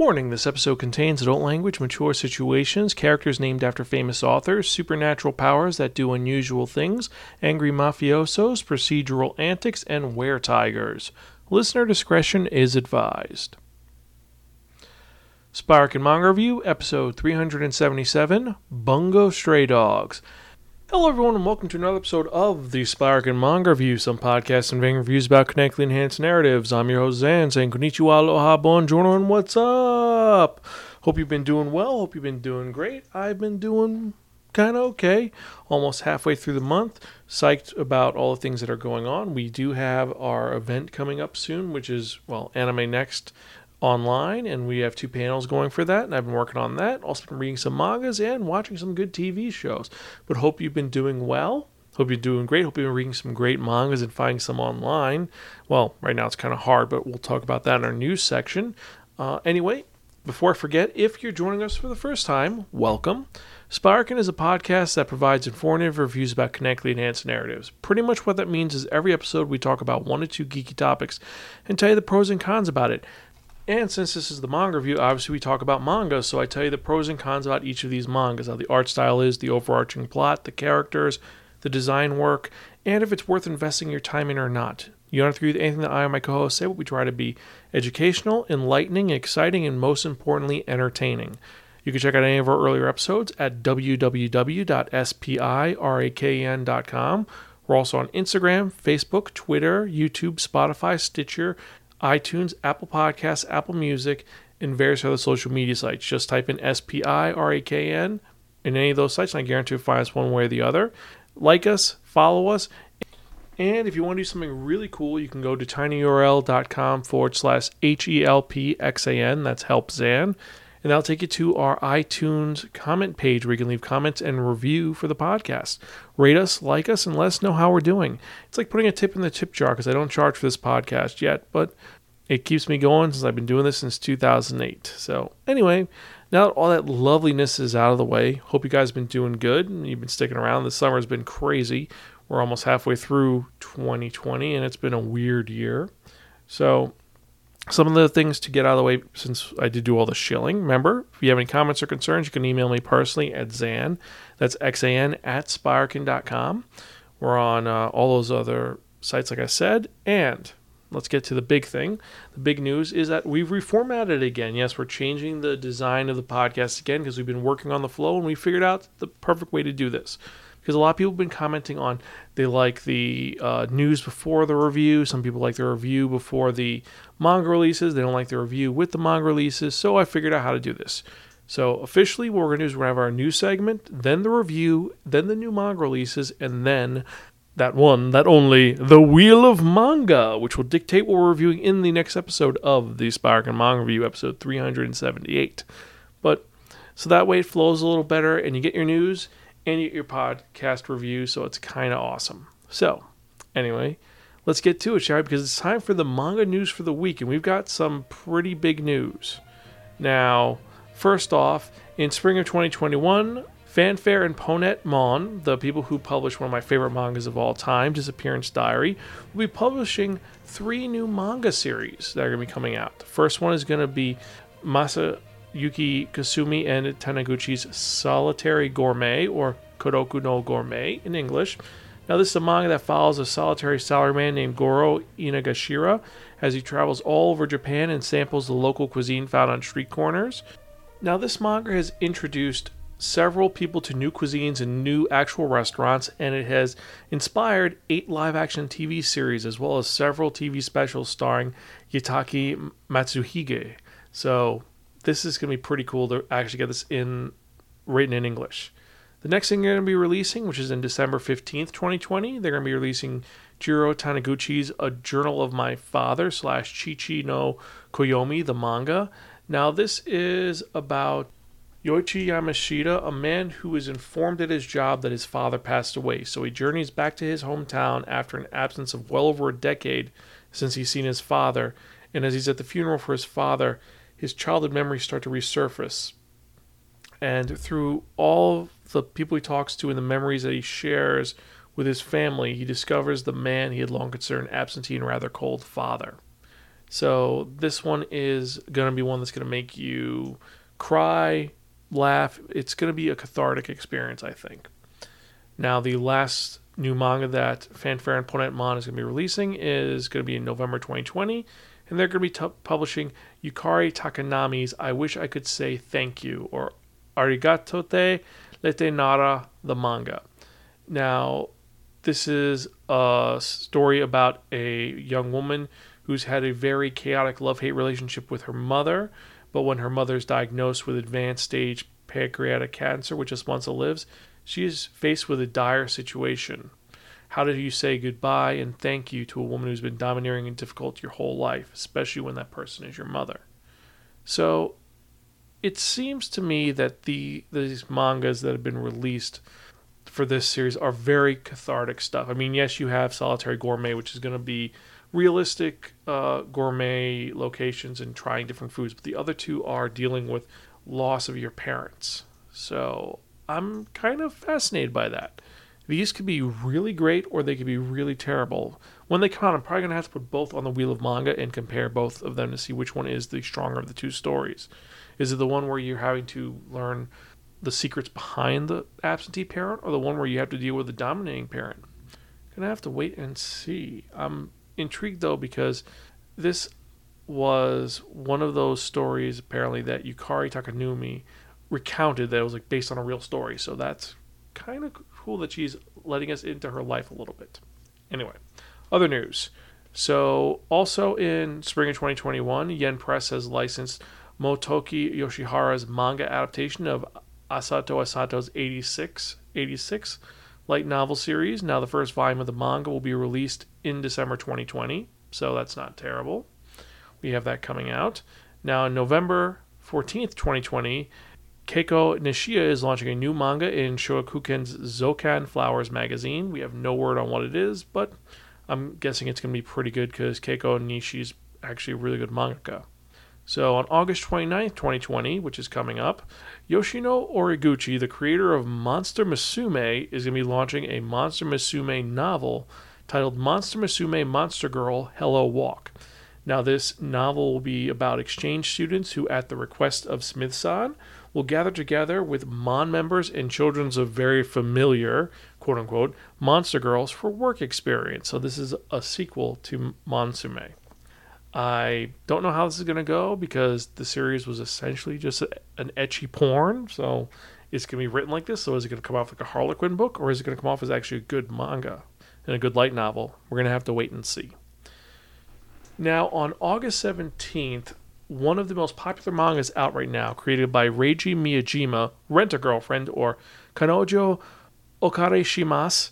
Warning this episode contains adult language, mature situations, characters named after famous authors, supernatural powers that do unusual things, angry mafiosos, procedural antics, and were tigers. Listener discretion is advised. Spark and Manga Review, episode 377 Bungo Stray Dogs. Hello, everyone, and welcome to another episode of the Spark and Manga Review, some podcasts and reviews about connectly enhanced narratives. I'm your host, Zan, saying konnichiwa, aloha, bonjour, and what's up? Hope you've been doing well. Hope you've been doing great. I've been doing kind of okay. Almost halfway through the month. Psyched about all the things that are going on. We do have our event coming up soon, which is, well, Anime Next online, and we have two panels going for that, and I've been working on that. Also been reading some mangas and watching some good TV shows. But hope you've been doing well. Hope you're doing great. Hope you've been reading some great mangas and finding some online. Well, right now it's kind of hard, but we'll talk about that in our news section. Uh, anyway, before I forget, if you're joining us for the first time, welcome. Sparkin is a podcast that provides informative reviews about connectly enhanced narratives. Pretty much what that means is every episode we talk about one or two geeky topics and tell you the pros and cons about it. And since this is the manga review, obviously we talk about manga, so I tell you the pros and cons about each of these mangas, how the art style is, the overarching plot, the characters, the design work, and if it's worth investing your time in or not. You don't have to agree with anything that I and my co-hosts say, but we try to be educational, enlightening, exciting, and most importantly, entertaining. You can check out any of our earlier episodes at www.spirakn.com. We're also on Instagram, Facebook, Twitter, YouTube, Spotify, Stitcher, iTunes, Apple Podcasts, Apple Music, and various other social media sites. Just type in S P I R A K N in any of those sites, and I guarantee you'll find us one way or the other. Like us, follow us, and if you want to do something really cool, you can go to tinyurl.com forward slash H E L P X A N. That's Help Zan. And that'll take you to our iTunes comment page where you can leave comments and review for the podcast. Rate us, like us, and let us know how we're doing. It's like putting a tip in the tip jar because I don't charge for this podcast yet, but it keeps me going since I've been doing this since 2008. So, anyway, now that all that loveliness is out of the way, hope you guys have been doing good and you've been sticking around. The summer has been crazy. We're almost halfway through 2020 and it's been a weird year. So, some of the things to get out of the way since I did do all the shilling. Remember, if you have any comments or concerns, you can email me personally at Zan, that's X-A-N, at Spirekin.com. We're on uh, all those other sites, like I said. And let's get to the big thing. The big news is that we've reformatted it again. Yes, we're changing the design of the podcast again because we've been working on the flow and we figured out the perfect way to do this because a lot of people have been commenting on they like the uh, news before the review. Some people like the review before the manga releases. They don't like the review with the manga releases. So I figured out how to do this. So officially, what we're going to do is we're going to have our new segment, then the review, then the new manga releases, and then that one, that only, the Wheel of Manga, which will dictate what we're reviewing in the next episode of the Spark and Manga Review, episode 378. But so that way it flows a little better, and you get your news and you get your podcast review, so it's kind of awesome. So, anyway, let's get to it, shall we? Because it's time for the manga news for the week, and we've got some pretty big news. Now, first off, in spring of 2021, Fanfare and Ponent Mon, the people who publish one of my favorite mangas of all time, Disappearance Diary, will be publishing three new manga series that are going to be coming out. The first one is going to be Masa Yuki Kasumi and Taniguchi's Solitary Gourmet, or Kodoku no Gourmet in English. Now, this is a manga that follows a solitary salaryman named Goro Inogashira as he travels all over Japan and samples the local cuisine found on street corners. Now, this manga has introduced several people to new cuisines and new actual restaurants, and it has inspired eight live action TV series as well as several TV specials starring Yutaka Matsushige. So, this is going to be pretty cool to actually get this in written in English. The next thing they're going to be releasing, which is in December 15th, 2020, they're going to be releasing Jiro Taniguchi's A Journal of My Father slash Chichi no Koyomi, the manga. Now, this is about Yoichi Yamashita, a man who is informed at his job that his father passed away. So he journeys back to his hometown after an absence of well over a decade since he's seen his father. And as he's at the funeral for his father, his childhood memories start to resurface. And through all the people he talks to and the memories that he shares with his family, he discovers the man he had long considered an absentee and rather cold father. So this one is going to be one that's going to make you cry, laugh. It's going to be a cathartic experience, I think. Now, the last new manga that Fanfare and Ponentmon is going to be releasing is going to be in November 2020, and they're going to be t- publishing Yukari Takinami's I Wish I Could Say Thank You, or Arigato te lete nara, the manga. Now, this is a story about a young woman who's had a very chaotic love hate relationship with her mother, but when her mother is diagnosed with advanced stage pancreatic cancer, which is once lives, she is faced with a dire situation. How do you say goodbye and thank you to a woman who's been domineering and difficult your whole life, especially when that person is your mother? So it seems to me that the these mangas that have been released for this series are very cathartic stuff. I mean, yes, you have Solitary Gourmet, which is going to be realistic uh, gourmet locations and trying different foods, but the other two are dealing with loss of your parents. So I'm kind of fascinated by that. These could be really great or they could be really terrible. When they come out, I'm probably going to have to put both on the wheel of manga and compare both of them to see which one is the stronger of the two stories. Is it the one where you're having to learn the secrets behind the absentee parent or the one where you have to deal with the dominating parent? Gonna have to wait and see. I'm intrigued though because this was one of those stories apparently that Yukari Takinami recounted that was like based on a real story. So that's kind of cool that she's letting us into her life a little bit. Anyway, other news. So, also in spring of 2021, Yen Press has licensed Motoki Yoshihara's manga adaptation of Asato Asato's 86, 86 light novel series. Now, the first volume of the manga will be released in December 2020, so that's not terrible. We have that coming out. Now, on November 14th, 2020, Keiko Nishi is launching a new manga in Shogakukan's Zokan Flowers magazine. We have no word on what it is, but I'm guessing it's going to be pretty good because Keiko Nishi is actually a really good mangaka. So on August 29th, 2020, which is coming up, Yoshino Origuchi, the creator of Monster Musume, is going to be launching a Monster Musume novel titled Monster Musume Monster Girl Hello Work. Now, this novel will be about exchange students who, at the request of Smithson, will gather together with Mon members and children of very familiar, quote unquote, Monster Girls for work experience. So this is a sequel to Monsume. I don't know how this is going to go because the series was essentially just a, an ecchi porn. So it's going to be written like this. So is it going to come off like a Harlequin book or is it going to come off as actually a good manga and a good light novel? We're going to have to wait and see. Now, on August 17th, one of the most popular mangas out right now, created by Reiji Miyajima, Rent a Girlfriend, or Kanojo Okarishimasu,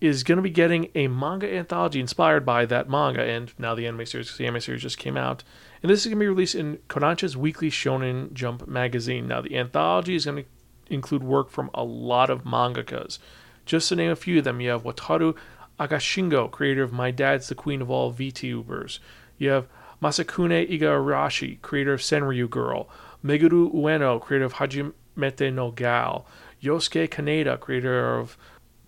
is going to be getting a manga anthology inspired by that manga, and now the anime series, the anime series just came out. And this is going to be released in Kodansha's weekly Shonen Jump magazine. Now, the anthology is going to include work from a lot of mangakas. Just to name a few of them, you have Wataru Agashingo, creator of My Dad's the Queen of All VTubers. You have Masakuni Igarashi, creator of Senryu Girl, Meguru Ueno, creator of Hajimete no Gal, Yosuke Kaneda, creator of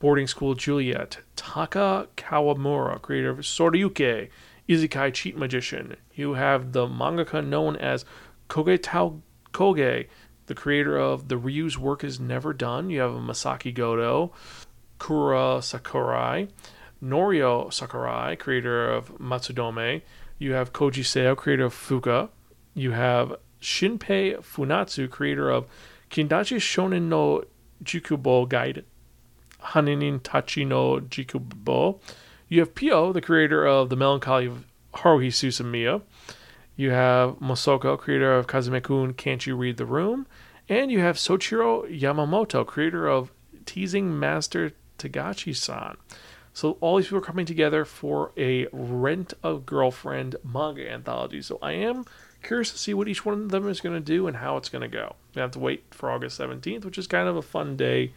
Boarding School Juliet, Taka Kawamura, creator of Soryuke, Isekai Cheat Magician. You have the mangaka known as Koge Tao Koge, the creator of The Ryu's Work Is Never Done. You have Masaki Goto, Kura Sakurai, Norio Sakurai, creator of Matsudome, you have Koji Seo, creator of Fuka. You have Shinpei Funatsu, creator of Kindaichi Shonen no Jikubo Guide, Haninin Tachi no Jikubo. You have Pio, the creator of The Melancholy of Haruhi Suzumiya. You have Mosoko, creator of Kuzumi-kun Can't You Read the Room? And you have Soichiro Yamamoto, creator of Teasing Master Takagi-san. So all these people are coming together for a Rent a Girlfriend manga anthology. So I am curious to see what each one of them is going to do and how it's going to go. We have to wait for August 17th, which is kind of a fun day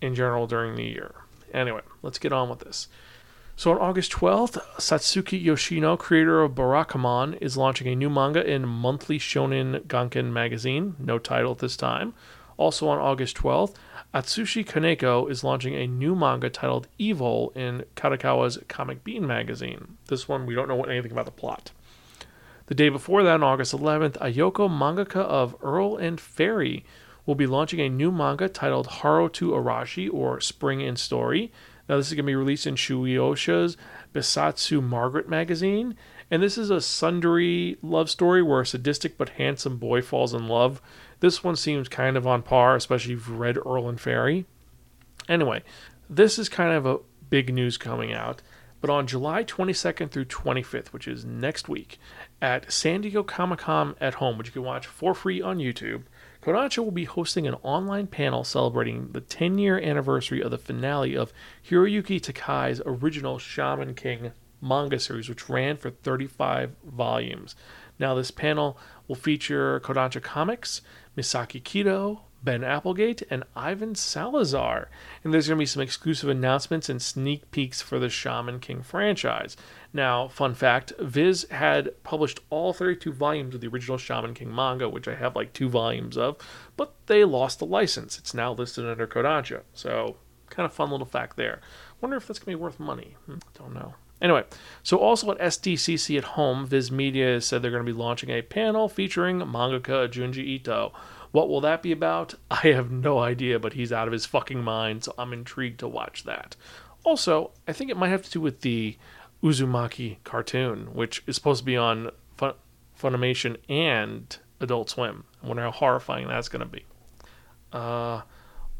in general during the year. Anyway, let's get on with this. So on August 12th, Satsuki Yoshino, creator of Barakamon, is launching a new manga in Monthly Shonen Gangan magazine, no title at this time. Also on August 12th, Atsushi Kaneko is launching a new manga titled Evil in Kadokawa's Comic Beam magazine. This one, we don't know anything about the plot. The day before that, on August 11th, Ayuko, mangaka of Earl and Fairy, will be launching a new manga titled Haru to Arashi, or Spring in Story. Now, this is going to be released in Shueisha's Bessatsu Margaret magazine, and this is a sundry love story where a sadistic but handsome boy falls in love. This one seems kind of on par, especially if you've read Earl and Fairy. Anyway, this is kind of a big news coming out. But on July 22nd through 25th, which is next week, at San Diego Comic Con at home, which you can watch for free on YouTube, Kodansha will be hosting an online panel celebrating the 10 year anniversary of the finale of Hiroyuki Takei's original Shaman King manga series, which ran for 35 volumes. Now, this panel will feature Kodansha Comics, Misaki Kido, Ben Applegate, and Ivan Salazar. And there's going to be some exclusive announcements and sneak peeks for the Shaman King franchise. Now, fun fact Viz had published all 32 volumes of the original Shaman King manga, which I have like two volumes of, but they lost the license. It's now listed under Kodansha. So, kind of fun little fact there. Wonder if that's going to be worth money. Hmm, don't know. Anyway, so also at SDCC at home, Viz Media said they're going to be launching a panel featuring mangaka Junji Ito. What will that be about? I have no idea, but he's out of his fucking mind, so I'm intrigued to watch that. Also, I think it might have to do with the Uzumaki cartoon, which is supposed to be on Fun- Funimation and Adult Swim. I wonder how horrifying that's going to be. Uh,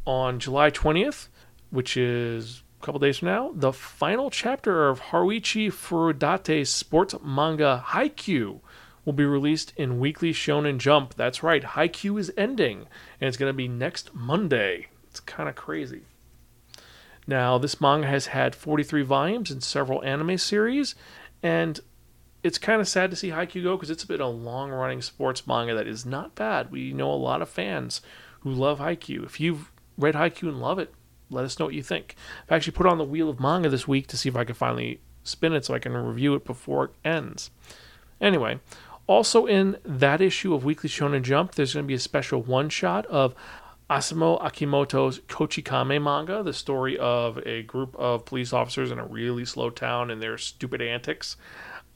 on July 20th, which is couple days from now, the final chapter of Haruichi Furudate's sports manga Haikyuu will be released in Weekly Shonen Jump. That's right, Haikyuu is ending, and it's going to be next Monday. It's kind of crazy. Now, this manga has had 43 volumes and several anime series, and it's kind of sad to see Haikyuu go because it's been a long running sports manga that is not bad. We know a lot of fans who love Haikyuu. If you've read Haikyuu and love it, let us know what you think. I've actually put on the wheel of manga this week to see if I can finally spin it so I can review it before it ends. Anyway, also in that issue of Weekly Shonen Jump, there's going to be a special one shot of Osamu Akimoto's Kochikame manga, the story of a group of police officers in a really slow town and their stupid antics.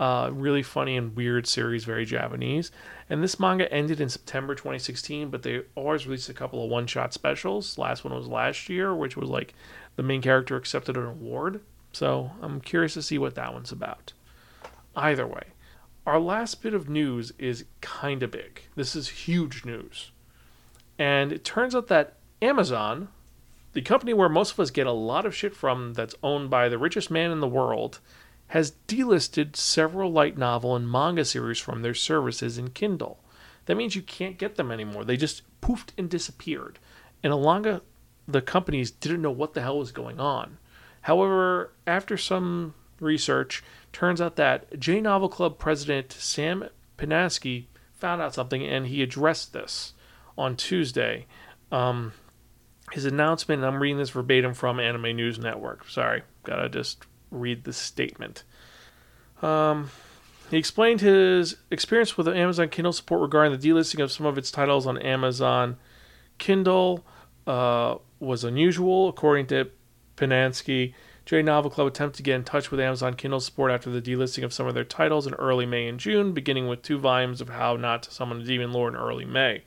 Uh, really funny and weird series, very Japanese. And this manga ended in September 2016, but they always released a couple of one shot specials. Last one was last year, which was like the main character accepted an award. So I'm curious to see what that one's about. Either way, our last bit of news is kind of big. This is huge news. And it turns out that Amazon, the company where most of us get a lot of shit from that's owned by the richest man in the world, has delisted several light novel and manga series from their services in Kindle. That means you can't get them anymore. They just poofed and disappeared. And Alanga, the companies didn't know what the hell was going on. However, after some research, turns out that J Novel Club president Sam Pinansky found out something and he addressed this on Tuesday. Um, his announcement, I'm reading this verbatim from Anime News Network. Sorry, gotta just read the statement. Um, he explained his experience with Amazon Kindle support regarding the delisting of some of its titles on Amazon Kindle uh, was unusual, according to Pinansky. J Novel Club attempted to get in touch with Amazon Kindle support after the delisting of some of their titles in early May and June, beginning with two volumes of How Not to Summon a Demon Lord in early May.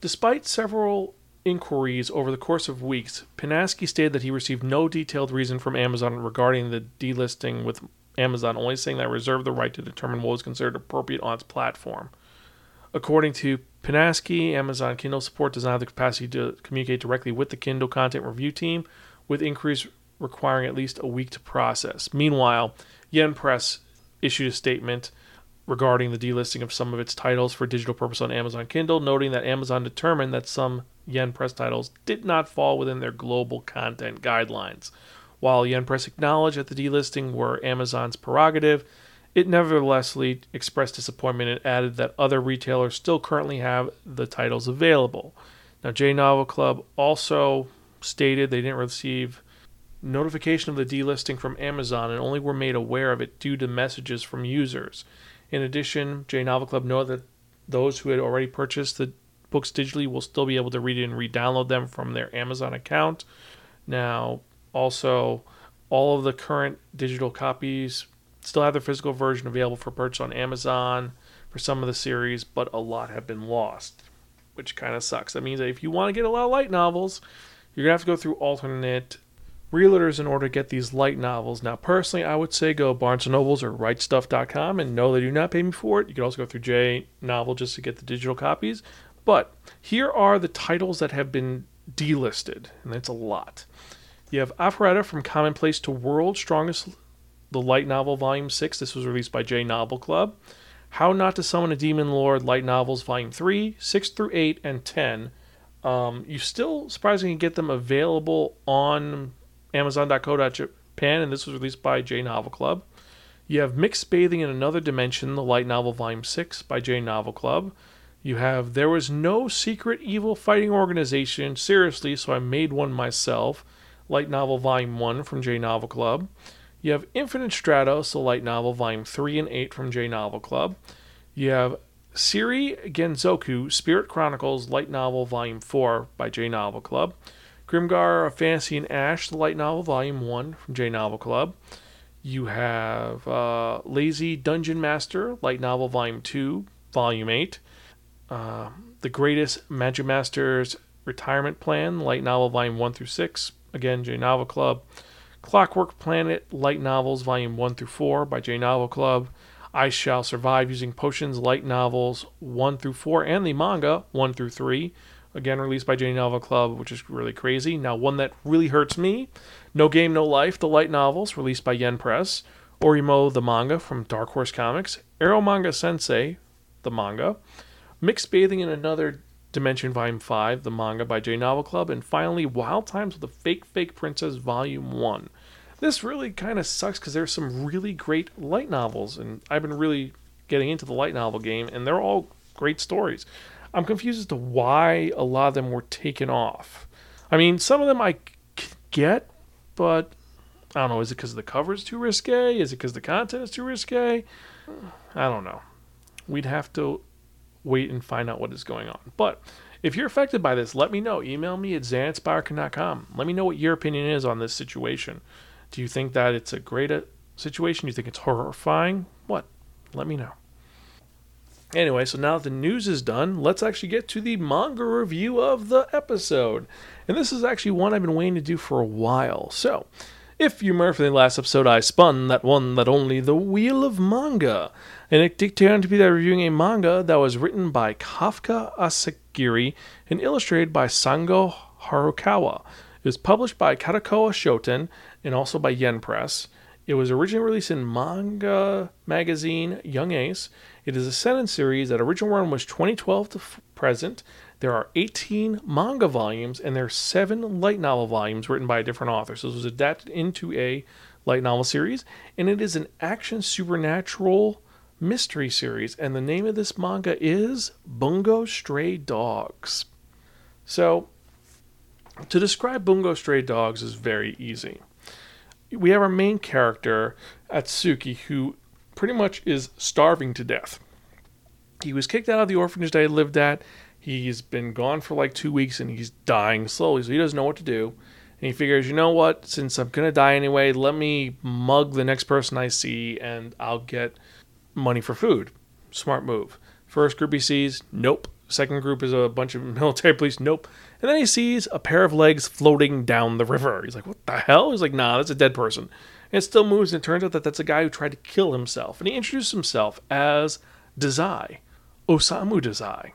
Despite several inquiries over the course of weeks, Pinansky stated that he received no detailed reason from Amazon regarding the delisting, with Amazon only saying that reserved the right to determine what was considered appropriate on its platform. According to Pinansky, Amazon Kindle support does not have the capacity to communicate directly with the Kindle content review team, with inquiries requiring at least a week to process. Meanwhile, Yen Press issued a statement regarding the delisting of some of its titles for digital purpose on Amazon Kindle, noting that Amazon determined that some Yen Press titles did not fall within their global content guidelines. While Yen Press acknowledged that the delisting were Amazon's prerogative, it nevertheless expressed disappointment and added that other retailers still currently have the titles available. Now, J Novel Club also stated they didn't receive notification of the delisting from Amazon and only were made aware of it due to messages from users. In addition, J Novel Club know that those who had already purchased the books digitally will still be able to read it and re-download them from their Amazon account. Now, also, all of the current digital copies still have their physical version available for purchase on Amazon for some of the series, but a lot have been lost, which kind of sucks. That means that if you want to get a lot of light novels, you're to have to go through alternate realtors in order to get these light novels. Now, personally, I would say go Barnes & Nobles or RightStuf.com and no, they do not pay me for it. You can also go through J Novel just to get the digital copies. But here are the titles that have been delisted, and that's a lot. You have Arifureta from Commonplace to World Strongest, the light novel, Volume 6. This was released by J Novel Club. How Not to Summon a Demon Lord, light novels, Volume 3, 6 through 8, and 10. Um, you still surprisingly get them available on Amazon.co.japan, and this was released by J Novel Club. You have Mixed Bathing in Another Dimension, the light novel, Volume 6 by J Novel Club. You have There Was No Secret Evil Fighting Organization, seriously, so I made one myself, light novel, Volume 1 from J Novel Club. You have Infinite Stratos, the light novel, Volume 3 and 8 from J Novel Club. You have Seirei Gensouki, Spirit Chronicles, light novel, Volume 4 by J Novel Club. Grimgar, A Fantasy and Ash, the light novel, Volume 1 from J Novel Club. You have uh, Lazy Dungeon Master, light novel, Volume 2, Volume 8. Uh, the Greatest Magic Masters Retirement Plan, light novel, Volume 1 through 6, again, J Novel Club. Clockwork Planet, light novels, Volume 1 through 4 by J Novel Club. I Shall Survive Using Potions, light novels 1 through 4, and the manga 1 through 3 again released by J Novel Club, which is really crazy. Now, one that really hurts me No Game, No Life, the light novels, released by Yen Press. Oreimo, the manga from Dark Horse Comics. Arrow Eromanga Sensei, the manga. Mixed Bathing in Another Dimension, Volume 5, the manga by J Novel Club. And finally, Wild Times with a Fake Fake Princess, Volume 1. This really kind of sucks because there's some really great light novels, and I've been really getting into the light novel game, and they're all great stories. I'm confused as to why a lot of them were taken off. I mean, some of them I get, but I don't know. Is it because the cover is too risque? Is it because the content is too risque? I don't know. We'd have to wait and find out what is going on. But if you're affected by this, let me know. Email me at xanatspirekin.com. Let me know what your opinion is on this situation. Do you think that it's a great uh, situation? Do you think it's horrifying? What? Let me know. Anyway, so now that the news is done, let's actually get to the manga review of the episode. And this is actually one I've been waiting to do for a while. So, if you remember from the last episode, I spun that one that only the Wheel of Manga. And it dictated to be that reviewing a manga that was written by Kafka Asagiri and illustrated by Sango Harukawa. It was published by Kadokawa Shoten and also by Yen Press. It was originally released in manga magazine Young Ace it is a sentence series that original run was 2012 to f- present. There are 18 manga volumes and there are seven light novel volumes written by a different author. So this was adapted into a light novel series, and it is an action supernatural mystery series. And the name of this manga is Bungo Stray Dogs. So to describe Bungo Stray Dogs is very easy. We have our main character, Atsushi, who pretty much is starving to death. He was kicked out of the orphanage that he lived at. He's been gone for like two weeks and he's dying slowly, so he doesn't know what to do. And he figures, you know what, since I'm going to die anyway, let me mug the next person I see and I'll get money for food. Smart move. First group he sees, nope. Second group is a bunch of military police, nope. And then he sees a pair of legs floating down the river. He's like, what the hell? He's like, nah, that's a dead person and it still moves. And it turns out that that's a guy who tried to kill himself. And he introduced himself as Dazai, Osamu Dazai.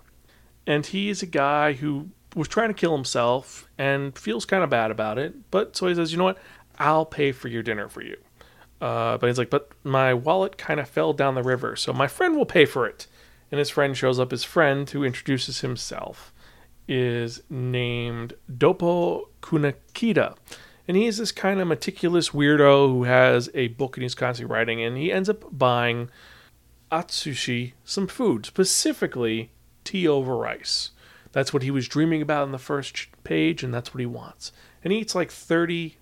And he is a guy who was trying to kill himself and feels kind of bad about it. But so he says, you know what? I'll pay for your dinner for you. Uh, but he's like, but my wallet kind of fell down the river, so my friend will pay for it. And his friend shows up. His friend, who introduces himself, is named Doppo Kunikida and he's this kind of meticulous weirdo who has a book and he's constantly writing, and he ends up buying Atsushi some food, specifically tea over rice. That's what he was dreaming about in the first page, and that's what he wants. And he eats like 30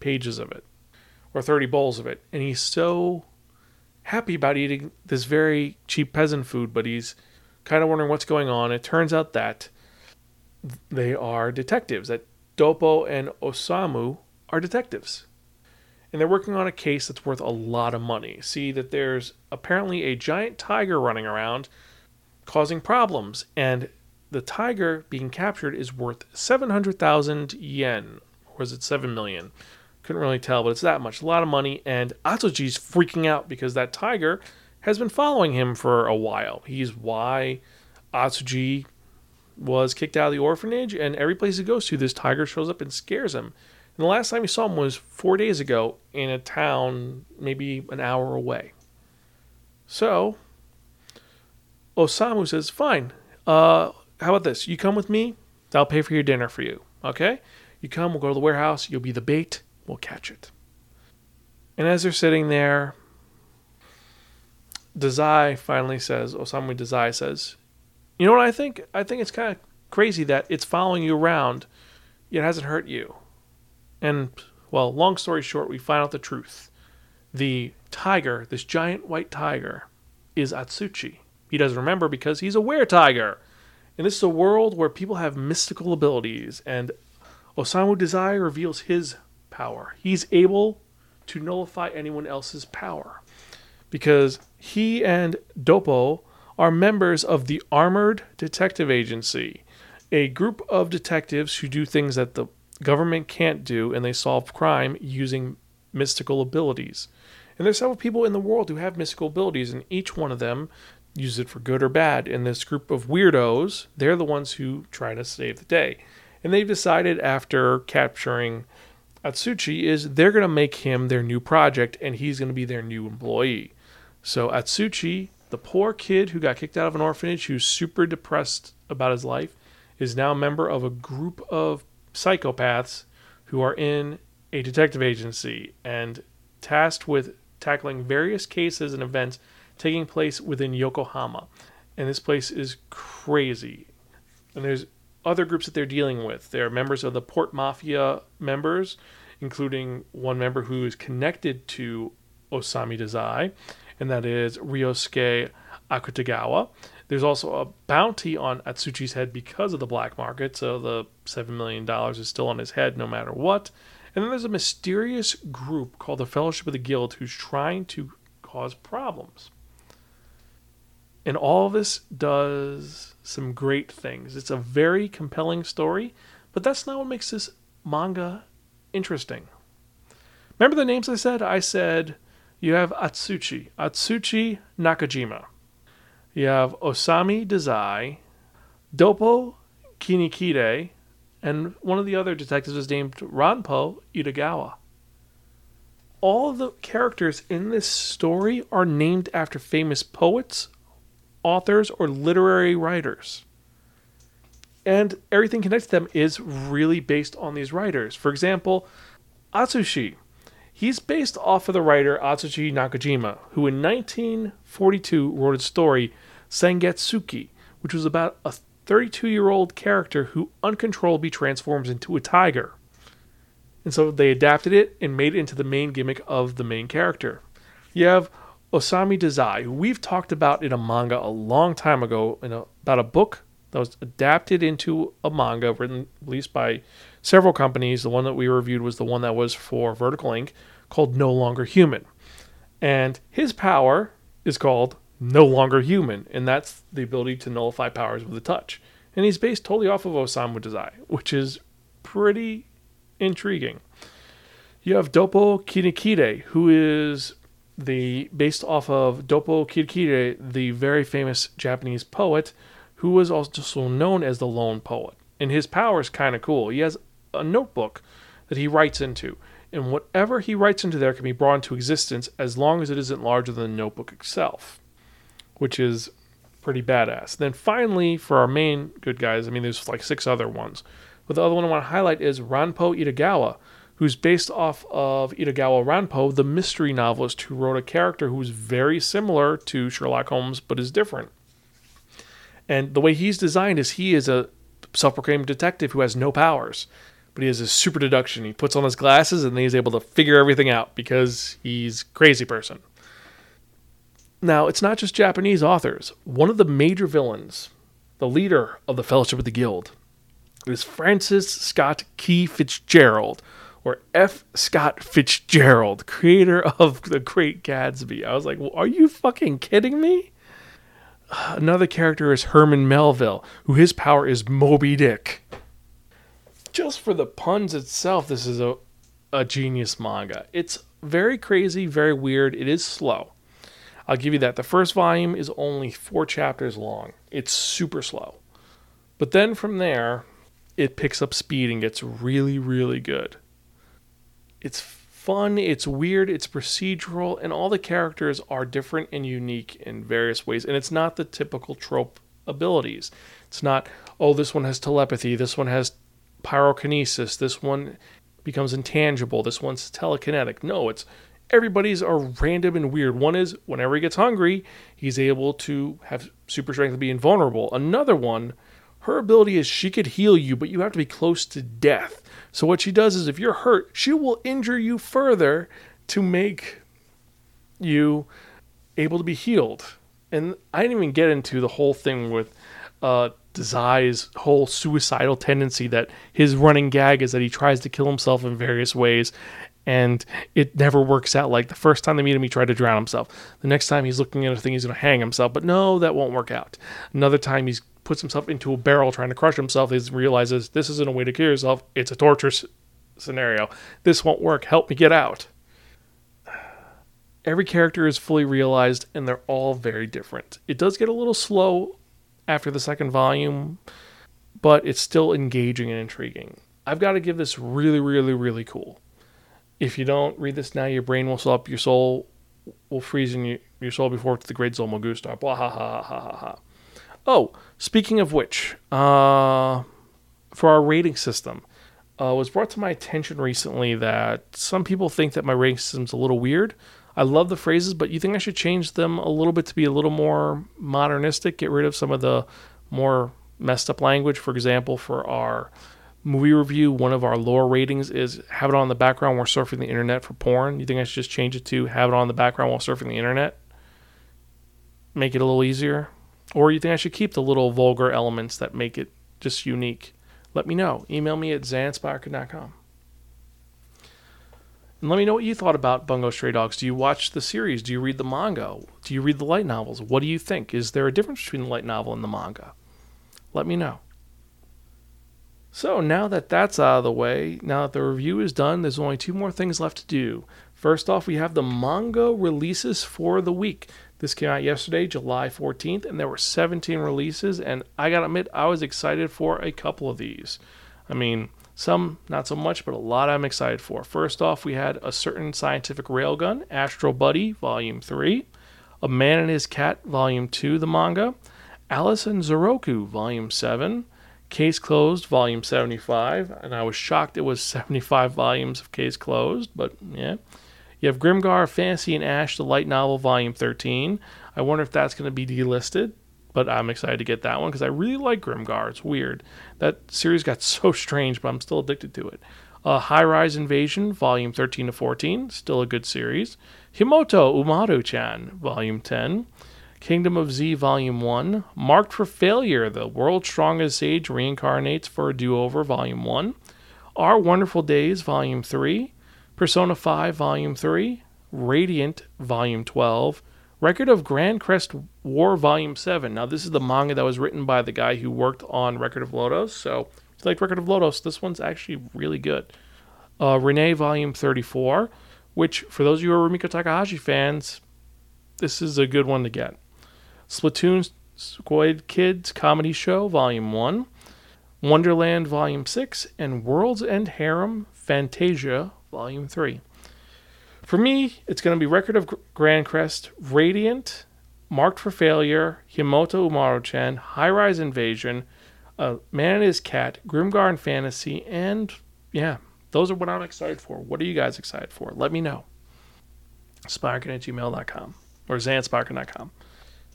pages of it, or 30 bowls of it, and he's so happy about eating this very cheap peasant food, but he's kind of wondering what's going on. It turns out that they are detectives, that Doppo and Osamu are detectives. and they're working on a case that's worth a lot of money. See that there's apparently a giant tiger running around causing problems, and the tiger being captured is worth 700,000 yen. Or is it 7 million? Couldn't really tell, but it's that much. A lot of money, and Atsushi's freaking out because that tiger has been following him for a while. He's why Atsushi was kicked out of the orphanage, and every place he goes to, this tiger shows up and scares him. And the last time he saw him was four days ago in a town maybe an hour away. So, Osamu says, Fine, uh, how about this? You come with me, I'll pay for your dinner for you, okay? You come, we'll go to the warehouse, you'll be the bait, we'll catch it. And as they're sitting there, Dazai finally says, Osamu Dazai says, You know what I think? I think it's kind of crazy that it's following you around, yet hasn't hurt you. And, well, long story short, we find out the truth. The tiger, this giant white tiger, is Atsushi. He doesn't remember because he's a were tiger. And this is a world where people have mystical abilities, and Osamu Dazai reveals his power. He's able to nullify anyone else's power because he and Doppo are members of the Armored Detective Agency, a group of detectives who do things that the government can't do and they solve crime using mystical abilities. And there's several people in the world who have mystical abilities, and each one of them uses it for good or bad. And this group of weirdos, they're the ones who try to save the day. And they've decided after capturing Atsushi is they're going to make him their new project and he's going to be their new employee. So Atsushi, the poor kid who got kicked out of an orphanage who's super depressed about his life, is now a member of a group of psychopaths who are in a detective agency and tasked with tackling various cases and events taking place within Yokohama. And this place is crazy. And there's other groups that they're dealing with. They're members of the Port Mafia members, including one member who is connected to Osamu Dazai, and that is Ryosuke Akutagawa. There's also a bounty on Atsushi's head because of the black market, so the $7 million is still on his head no matter what. And then there's a mysterious group called the Fellowship of the Guild who's trying to cause problems. And all this does some great things. It's a very compelling story, but that's not what makes this manga interesting. Remember the names I said? I said you have Atsushi, Atsushi Nakajima. You have Osamu Dazai, Doppo Kunikida, and one of the other detectives is named Ranpo Itagawa. All the characters in this story are named after famous poets, authors, or literary writers. And everything connected to them is really based on these writers. For example, Atsushi. He's based off of the writer Atsushi Nakajima, who in 1942 wrote a story Sangetsuki, which was about a 32 year old character who uncontrollably transforms into a tiger. And so they adapted it and made it into the main gimmick of the main character. You have Osamu Dazai, who we've talked about in a manga a long time ago, in a, about a book that was adapted into a manga written released by several companies. The one that we reviewed was the one that was for Vertical Inc. called No Longer Human. And his power is called no longer human, and that's the ability to nullify powers with a touch. And he's based totally off of Osamu Dazai, which is pretty intriguing. You have Doppo Kunikida, who is the based off of Doppo Kunikida, the very famous Japanese poet, who was also known as the lone poet. And his power is kind of cool. He has a notebook that he writes into, and whatever he writes into there can be brought into existence as long as it isn't larger than the notebook itself which is pretty badass. Then finally, for our main good guys, I mean, there's like six other ones. But the other one I want to highlight is Ranpo Itagawa, who's based off of Itagawa Ranpo, the mystery novelist who wrote a character who's very similar to Sherlock Holmes but is different. And the way he's designed is he is a self proclaimed detective who has no powers, but he has a super deduction. He puts on his glasses and then he's able to figure everything out because he's crazy person. Now, it's not just Japanese authors. One of the major villains, the leader of the Fellowship of the Guild, is Francis Scott Key Fitzgerald, or F. Scott Fitzgerald, creator of The Great Gatsby. I was like, well, are you fucking kidding me? Another character is Herman Melville, who his power is Moby Dick. Just for the puns itself, this is a, a genius manga. It's very crazy, very weird. It is slow. I'll give you that. The first volume is only four chapters long. It's super slow. But then from there, it picks up speed and gets really, really good. It's fun, it's weird, it's procedural, and all the characters are different and unique in various ways. And it's not the typical trope abilities. It's not, oh, this one has telepathy, this one has pyrokinesis, this one becomes intangible, this one's telekinetic. No, it's everybody's are random and weird. One is whenever he gets hungry, he's able to have super strength and be invulnerable. Another one, her ability is she could heal you, but you have to be close to death. So what she does is if you're hurt, she will injure you further to make you able to be healed. And I didn't even get into the whole thing with uh, Dazai's whole suicidal tendency that his running gag is that he tries to kill himself in various ways and it never works out. Like the first time they meet him, he tried to drown himself. The next time he's looking at a thing, he's going to hang himself. But no, that won't work out. Another time he puts himself into a barrel trying to crush himself. He realizes this isn't a way to kill yourself. It's a torture s- scenario. This won't work. Help me get out. Every character is fully realized, and they're all very different. It does get a little slow after the second volume, but it's still engaging and intriguing. I've got to give this really, really, really cool. If you don't read this now, your brain will up, your soul will freeze in your, soul before it's the great Zolmagusta. Blah ha ha ha ha ha. Oh, speaking of which, uh, for our rating system, uh, was brought to my attention recently that some people think that my rating system's a little weird. I love the phrases, but you think I should change them a little bit to be a little more modernistic, get rid of some of the more messed up language. For example, for our movie review, one of our lower ratings is have it on the background while surfing the internet for porn. You think I should just change it to have it on the background while surfing the internet? Make it a little easier? Or you think I should keep the little vulgar elements that make it just unique? Let me know. Email me at zanspirekin.com. And let me know what you thought about Bungo Stray Dogs. Do you watch the series? Do you read the manga? Do you read the light novels? What do you think? Is there a difference between the light novel and the manga? Let me know. So now that that's out of the way, now that the review is done, there's only two more things left to do. First off, we have the manga releases for the week. This came out yesterday, July 14th, and there were 17 releases, and I gotta admit, I was excited for a couple of these. I mean, some not so much, but a lot I'm excited for. First off, we had a certain scientific railgun, Astro Buddy, Volume 3, A Man and His Cat, Volume 2, the manga, Alice and Zoroku, Volume 7, Case Closed, Volume 75, and I was shocked it was 75 volumes of Case Closed, but yeah. You have Grimgar, Fantasy and Ash, the light novel, Volume 13. I wonder if that's going to be delisted, but I'm excited to get that one because I really like Grimgar. It's weird. That series got so strange, but I'm still addicted to it. Uh, High Rise Invasion, Volume 13 to 14, still a good series. Himoto Umaru chan, Volume 10. Kingdom of Z, Volume 1. Marked for Failure, The World's Strongest Sage Reincarnates for a Do Over, Volume 1. Our Wonderful Days, Volume 3. Persona 5, Volume 3. Radiant, Volume 12. Record of Grand Crest War, Volume 7. Now, this is the manga that was written by the guy who worked on Record of Lodoss. So, if you like Record of Lodoss, this one's actually really good. Uh, Rin-ne, Volume 34, which, for those of you who are Rumiko Takahashi fans, this is a good one to get. Splatoon Squid Kids Comedy Show, Volume 1. Wonderland, Volume 6. And World's End Harem Fantasia, Volume 3. For me, it's going to be Record of Grand Crest, Radiant, Marked for Failure, Himoto Umaru-chan, High Rise Invasion, uh, Man and His Cat, Grimgar and Fantasy, and yeah, those are what I'm excited for. What are you guys excited for? Let me know. Spirekin at gmail.com or zansparkin.com.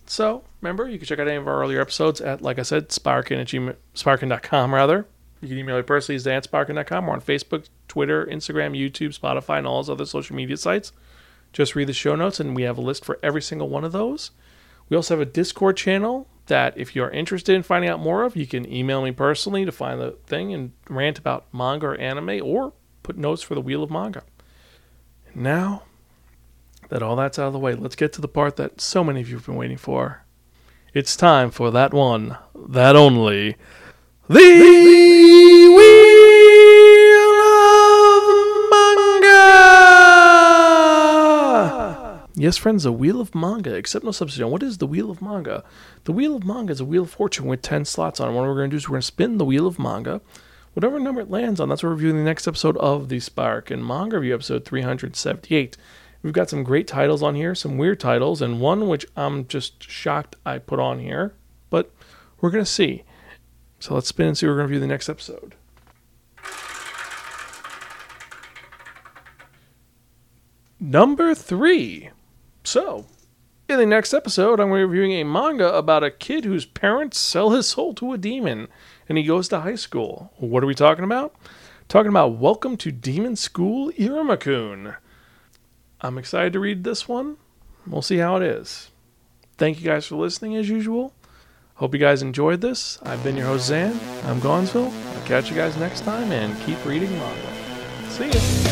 So remember, you can check out any of our earlier episodes at, like I said, Sparkin at gmail, Sparkin.com rather. You can email me personally, zansparkin.com. We're on Facebook, Twitter, Instagram, YouTube, Spotify, and all those other social media sites. Just read the show notes, and we have a list for every single one of those. We also have a Discord channel that, if you're interested in finding out more of, you can email me personally to find the thing and rant about manga or anime, or put notes for the Wheel of Manga. Now that all that's out of the way, let's get to the part that so many of you have been waiting for. It's time for that one, that only, the Yes, friends, the Wheel of Manga, except no substitute. What is the Wheel of Manga? The Wheel of Manga is a Wheel of Fortune with 10 slots on it. What we're going to do is we're going to spin the Wheel of Manga. Whatever number it lands on, that's what we're reviewing the next episode of the Spark and Manga Review episode 378. We've got some great titles on here, some weird titles, and one which I'm just shocked I put on here, but we're going to see. So let's spin and see what we're going to review the next episode. Number three. So, in the next episode, I'm reviewing a manga about a kid whose parents sell his soul to a demon and he goes to high school. What are we talking about? Talking about Welcome to Demon School Iruma-kun. I'm excited to read this one. We'll see how it is. Thank you guys for listening as usual. Hope you guys enjoyed this. I've been your host Zan. I'm Gonzville. I'll catch you guys next time and keep reading manga. See ya.